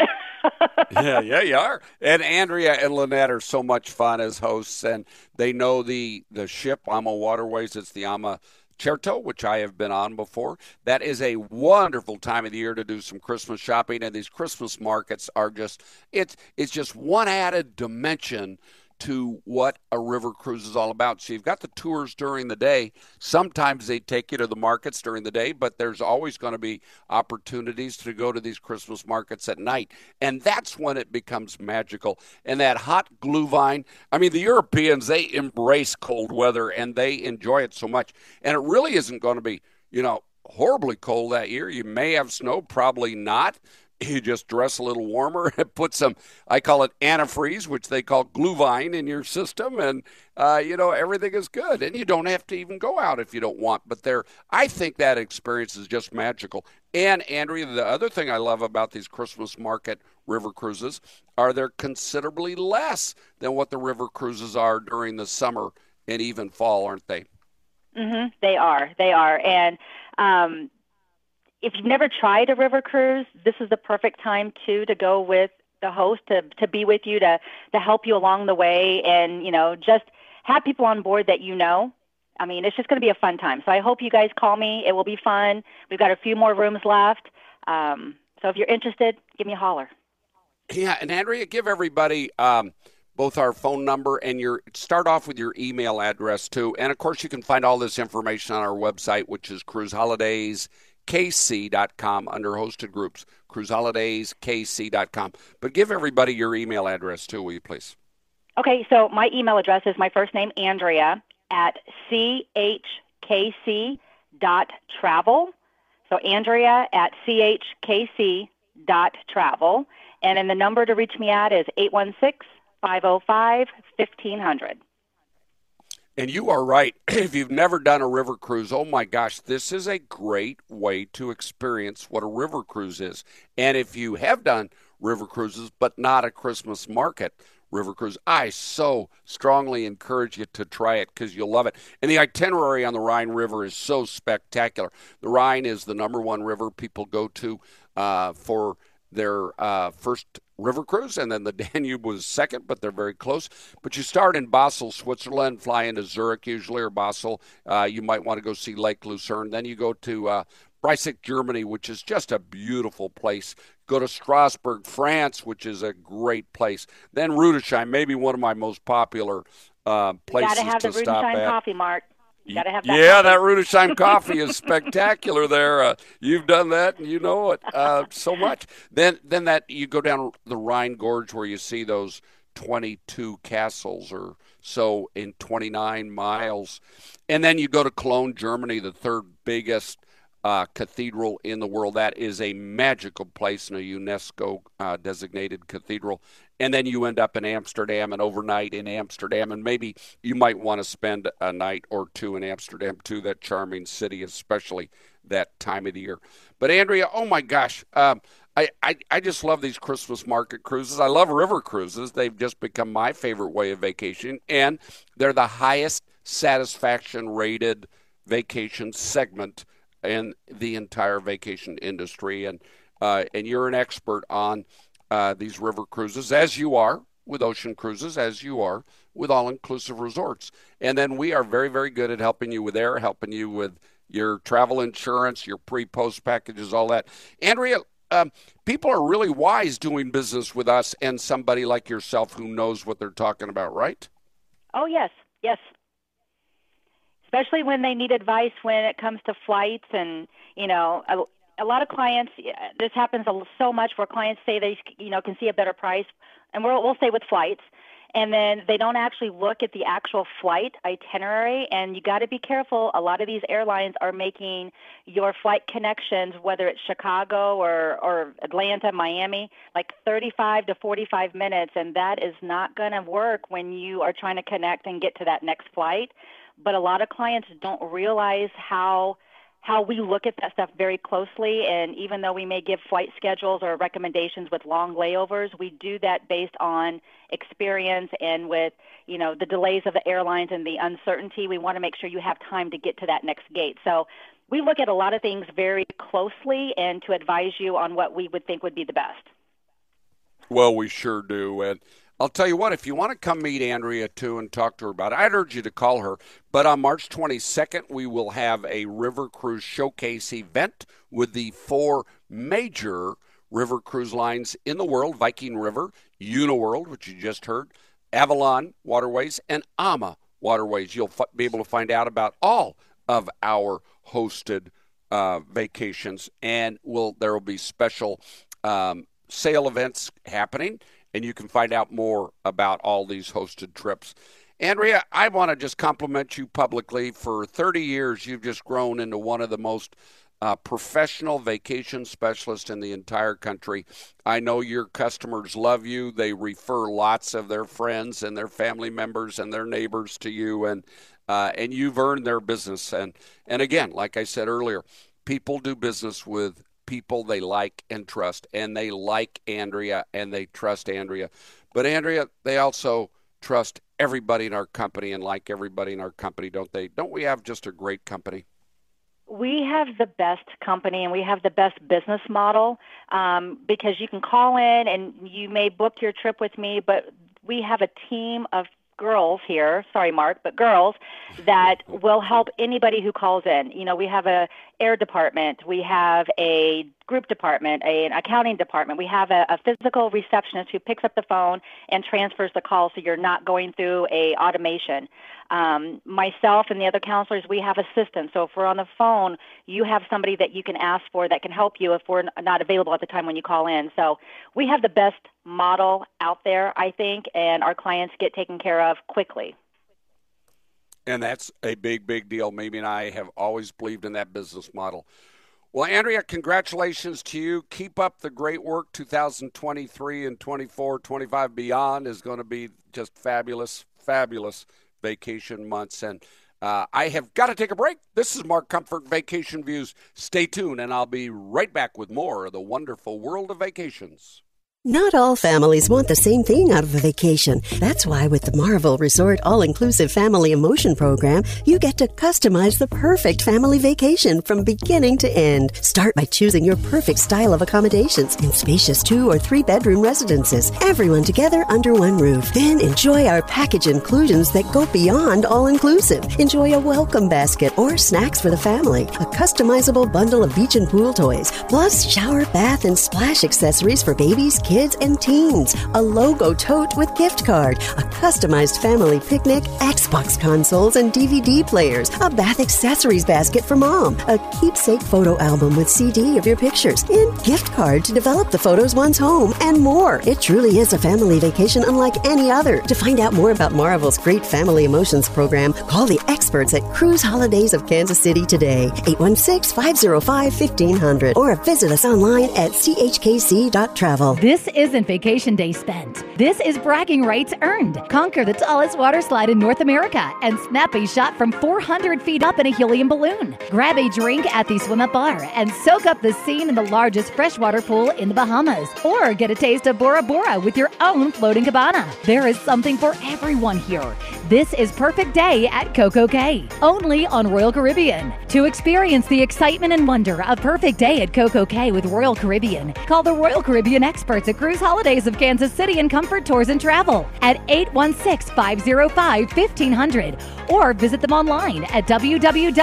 [SPEAKER 1] yeah, yeah, you are. And Andrea and Lynette are so much fun as hosts, and they know the the ship AmaWaterways. It's the Ama Certo, which I have been on before. That is a wonderful time of the year to do some Christmas shopping, and these Christmas markets are just it's it's just one added dimension to what a river cruise is all about. So you've got the tours during the day. Sometimes they take you to the markets during the day, but there's always going to be opportunities to go to these Christmas markets at night. And that's when it becomes magical. And that hot glühwein, I mean, the Europeans, they embrace cold weather and they enjoy it so much. And it really isn't going to be, you know, horribly cold that year. You may have snow, probably not you just dress a little warmer and put some i call it antifreeze which they call glühwein in your system and uh, you know everything is good. And you don't have to even go out if you don't want but there i think that experience is just magical. And andrea the other thing i love about these christmas market river cruises are they're considerably less than what the river cruises are during the summer and even fall aren't they?
[SPEAKER 7] Mm-hmm. they are. They are. And um, if you've never tried a river cruise, this is the perfect time too to go with the host to to be with you to to help you along the way and you know just have people on board that you know. I mean, it's just going to be a fun time. So I hope you guys call me. It will be fun. We've got a few more rooms left. Um, so if you're interested, give me a holler.
[SPEAKER 1] Yeah, and Andrea, give everybody um, both our phone number and your start off with your email address too. And of course, you can find all this information on our website, which is Cruise Holidays kc.com under hosted groups, cruiseholidays.kc.com. But give everybody your email address too, will you please?
[SPEAKER 7] Okay, so my email address is my first name, Andrea, at chkc.travel. So Andrea at chkc.travel. And then the number to reach me at is 816 505 1500.
[SPEAKER 1] And you are right. if you've never done a river cruise, oh my gosh, this is a great way to experience what a river cruise is. And if you have done river cruises, but not a Christmas market river cruise, I so strongly encourage you to try it because you'll love it. And the itinerary on the Rhine River is so spectacular. The Rhine is the number one river people go to uh, for their uh, first river cruise, and then the Danube was second, but they're very close. But you start in Basel, Switzerland, fly into Zurich usually or Basel. Uh, you might want to go see Lake Lucerne. Then you go to uh, Breisach, Germany, which is just a beautiful place. Go to Strasbourg, France, which is a great place. Then Rudesheim, maybe one of my most popular uh, places
[SPEAKER 7] you gotta have
[SPEAKER 1] to
[SPEAKER 7] the stop
[SPEAKER 1] at.
[SPEAKER 7] coffee, Mark. You gotta have that
[SPEAKER 1] yeah,
[SPEAKER 7] coffee.
[SPEAKER 1] that Rudesheim coffee is spectacular. There, uh, you've done that, and you know it uh, so much. Then, then that you go down the Rhine Gorge where you see those 22 castles or so in 29 miles, and then you go to Cologne, Germany, the third biggest uh, cathedral in the world. That is a magical place and a UNESCO uh, designated cathedral and then you end up in Amsterdam and overnight in Amsterdam, and maybe you might want to spend a night or two in Amsterdam too. That charming city, especially that time of the year. But Andrea, oh my gosh, um, I, I I just love these Christmas market cruises. I love river cruises. They've just become my favorite way of vacation, and they're the highest satisfaction rated vacation segment in the entire vacation industry. And uh, and you're an expert on uh, these river cruises, as you are with ocean cruises, as you are with all inclusive resorts. And then we are very, very good at helping you with air, helping you with your travel insurance, your pre post packages, all that. Andrea, um, people are really wise doing business with us and somebody like yourself who knows what they're talking about, right?
[SPEAKER 7] Oh, yes, yes. Especially when they need advice when it comes to flights and, you know, a lot of clients, this happens so much where clients say they, you know, can see a better price, and we'll, we'll say with flights, and then they don't actually look at the actual flight itinerary and you got to be careful. A lot of these airlines are making your flight connections whether it's chicago or or atlanta miami like 35 to 45 minutes and that is not going to work when you are trying to connect and get to that next flight but a lot of clients don't realize how how we look at that stuff very closely. And even though we may give flight schedules or recommendations with long layovers, we do that based on experience and with you know the delays of the airlines and the uncertainty. We want to make sure you have time to get to that next gate. So we look at a lot of things very closely and to advise you on what we would think would be the best.
[SPEAKER 1] Well, we sure do. And I'll tell you what, if you want to come meet Andrea too and talk to her about it, I'd urge you to call her. But on March 22nd, we will have a River Cruise Showcase event with the four major river cruise lines in the world Viking River, Uniworld, which you just heard, Avalon Waterways, and AMA Waterways. You'll f- be able to find out about all of our hosted uh, vacations, and will there will be special um, sale events happening and you can find out more about all these hosted trips. Andrea, I want to just compliment you publicly. For 30 years, you've just grown into one of the most uh, professional vacation specialists in the entire country. I know your customers love you. They refer lots of their friends and their family members and their neighbors to you, and uh, and you've earned their business. And and again, like I said earlier, people do business with people they like and trust, and they like Andrea and they trust Andrea. But Andrea, they also trust everybody in our company and like everybody in our company, don't they? Don't we have just a great company?
[SPEAKER 7] We have the best company and we have the best business model um, because you can call in and you may book your trip with me, but we have a team of girls here, sorry, Mark, but girls that will help anybody who calls in. You know, we have a air department, we have a group department, a, an accounting department. We have a, a physical receptionist who picks up the phone and transfers the call, so you're not going through a automation. Um, myself and the other counselors, we have assistants. So if we're on the phone, you have somebody that you can ask for that can help you if we're not available at the time when you call in. So we have the best model out there, I think, and our clients get taken care of quickly.
[SPEAKER 1] And that's a big, big deal. Mimi and I have always believed in that business model. Well, Andrea, congratulations to you. Keep up the great work. 2023 and 24, 25 beyond is going to be just fabulous, fabulous vacation months. And uh, I have got to take a break. This is Mark Comfort Vacation Views. Stay tuned, and I'll be right back with more of the wonderful world of vacations.
[SPEAKER 8] Not all families want the same thing out of a vacation. That's why with the Marival Resort All Inclusive Family Emotion Program, you get to customize the perfect family vacation from beginning to end. Start by choosing your perfect style of accommodations in spacious two or three bedroom residences, everyone together under one roof. Then enjoy our package inclusions that go beyond all inclusive. Enjoy a welcome basket or snacks for the family, a customizable bundle of beach and pool toys, plus shower, bath, and splash accessories for babies, kids, kids and teens, a logo tote with gift card, a customized family picnic, Xbox consoles and DVD players, a bath accessories basket for mom, a keepsake photo album with CD of your pictures, and gift card to develop the photos one's home, and more. It truly is a family vacation unlike any other. To find out more about Marival's great family emotions program, call the experts at Cruise Holidays of Kansas City today, 816 505 1500, or visit us online at chkc.travel.
[SPEAKER 3] This this isn't vacation day spent. This is bragging rights earned. Conquer the tallest water slide in North America and snap a shot from 400 feet up in a helium balloon. Grab a drink at the swim up bar and soak up the scene in the largest freshwater pool in the Bahamas. Or get a taste of Bora Bora with your own floating cabana. There is something for everyone here. This is Perfect Day at CocoCay, only on Royal Caribbean. To experience the excitement and wonder of Perfect Day at CocoCay with Royal Caribbean, call the Royal Caribbean experts at Cruise Holidays of Kansas City and Comfort Tours and Travel at 816 505 1500 or visit them online at www.chkc.travel.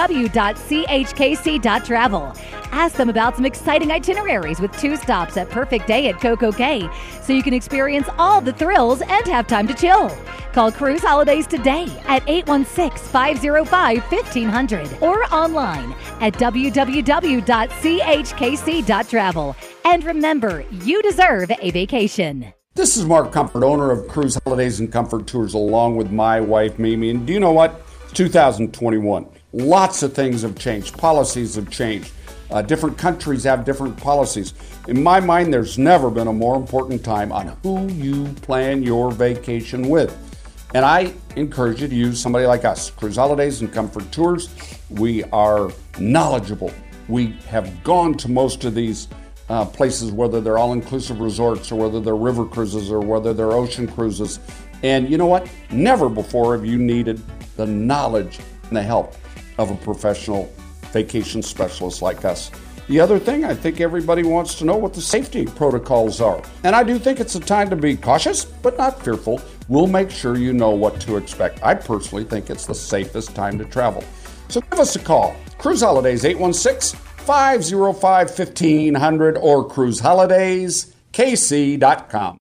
[SPEAKER 3] Ask them about some exciting itineraries with two stops at Perfect Day at CocoCay so you can experience all the thrills and have time to chill. Call Cruise Holidays today at 816 505 1500 or online at www.chkc.travel. And remember, you deserve a vacation.
[SPEAKER 9] This is Mark Comfort, owner of Cruise Holidays and Comfort Tours, along with my wife Mimi. And do you know what? 2021. Lots of things have changed. Policies have changed. Uh, different countries have different policies. In my mind, there's never been a more important time on who you plan your vacation with. And I encourage you to use somebody like us, Cruise Holidays and Comfort Tours. We are knowledgeable. We have gone to most of these uh, places, whether they're all inclusive resorts or whether they're river cruises or whether they're ocean cruises. And you know what? Never before have you needed the knowledge and the help of a professional vacation specialist like us. The other thing, I think everybody wants to know what the safety protocols are. And I do think it's a time to be cautious, but not fearful. We'll make sure you know what to expect. I personally think it's the safest time to travel. So give us a call. Cruise Holidays 816 505 1500 or cruiseholidays.kc.com.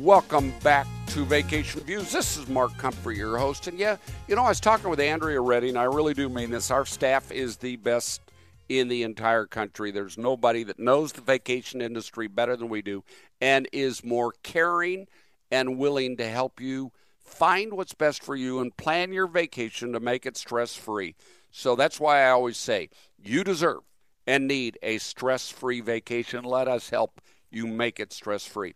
[SPEAKER 1] Welcome back to Vacation Views. This is Mark Comfort, your host. And yeah, you know, I was talking with Andrea Redding, and I really do mean this. Our staff is the best in the entire country. There's nobody that knows the vacation industry better than we do and is more caring and willing to help you find what's best for you and plan your vacation to make it stress free. So that's why I always say you deserve and need a stress free vacation. Let us help you make it stress free.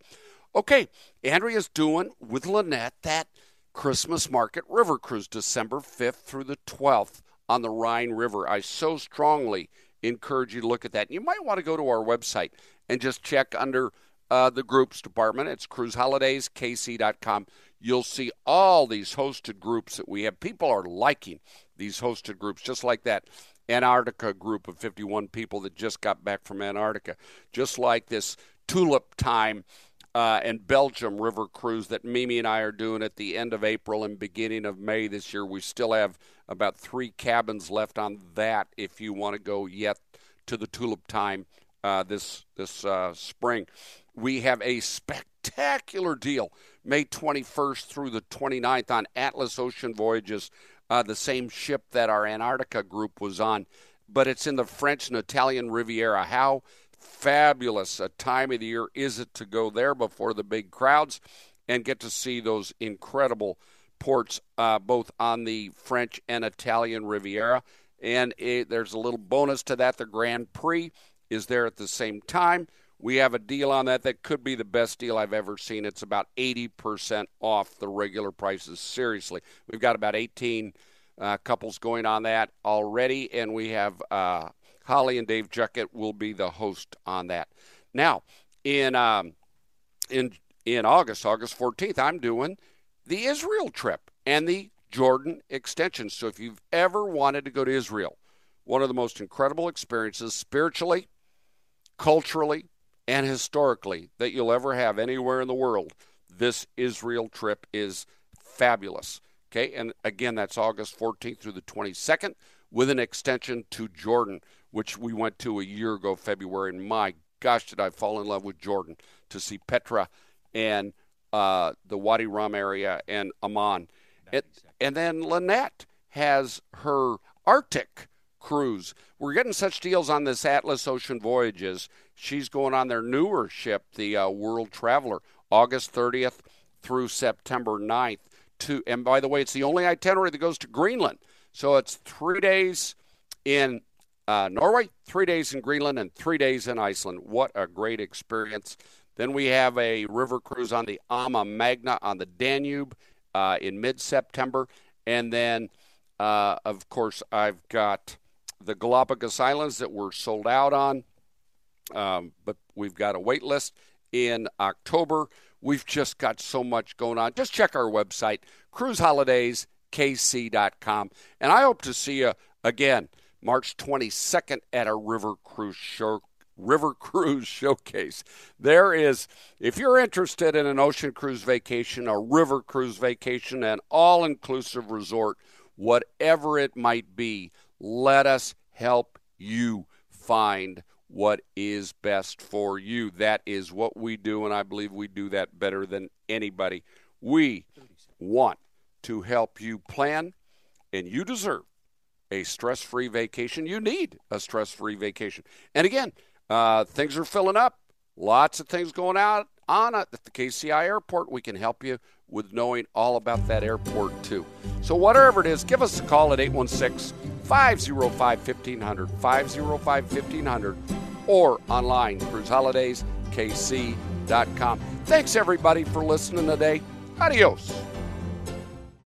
[SPEAKER 1] Okay, Andrea's doing with Lynette that Christmas Market River Cruise December 5th through the 12th on the Rhine River. I so strongly encourage you to look at that. You might want to go to our website and just check under uh, the groups department. It's cruiseholidays.kc.com. You'll see all these hosted groups that we have. People are liking these hosted groups, just like that Antarctica group of 51 people that just got back from Antarctica, just like this Tulip Time uh, and Belgium river cruise that Mimi and I are doing at the end of April and beginning of May this year. We still have about three cabins left on that if you want to go yet to the Tulip Time uh, this this uh, spring. We have a spectacular deal May 21st through the 29th on Atlas Ocean Voyages, uh, the same ship that our Antarctica group was on, but it's in the French and Italian Riviera. How fabulous a time of the year is it to go there before the big crowds and get to see those incredible ports uh, both on the French and Italian Riviera. And it, there's a little bonus to that. The Grand Prix is there at the same time. We have a deal on that that could be the best deal I've ever seen. It's about 80% off the regular prices. Seriously. We've got about 18 uh, couples going on that already, and we have uh, Holly and Dave Juckett will be the host on that. Now, in um, in in August, August 14th, I'm doing the Israel trip and the Jordan extension. So if you've ever wanted to go to Israel, one of the most incredible experiences spiritually, culturally, and historically that you'll ever have anywhere in the world, this Israel trip is fabulous. Okay, and again, that's August 14th through the 22nd with an extension to Jordan which we went to a year ago, February. And my gosh, did I fall in love with Jordan to see Petra and uh, the Wadi Rum area and Amman. It, and then Lynette has her Arctic cruise. We're getting such deals on this Atlas Ocean Voyages. She's going on their newer ship, the uh, World Traveler, August 30th through September 9th. To, and by the way, it's the only itinerary that goes to Greenland. So it's three days in uh, Norway, three days in Greenland, and three days in Iceland. What a great experience. Then we have a river cruise on the AmaMagna on the Danube uh, in mid September. And then, uh, of course, I've got the Galapagos Islands that we're sold out on, um, but we've got a wait list in October. We've just got so much going on. Just check our website, cruiseholidays.kc.com. And I hope to see you again March 22nd at a River Cruise show, River Cruise Showcase. There is, if you're interested in an ocean cruise vacation, a river cruise vacation, an all inclusive resort, whatever it might be, let us help you find what is best for you. That is what we do, and I believe we do that better than anybody. We want to help you plan, and you deserve a stress free vacation. You need a stress free vacation. And again, uh, things are filling up. Lots of things going out on at the KCI airport. We can help you with knowing all about that airport too. So whatever it is, give us a call at 816 505 1500, 505 1500, or online, cruiseholidayskc.com. Thanks everybody for listening today. Adios.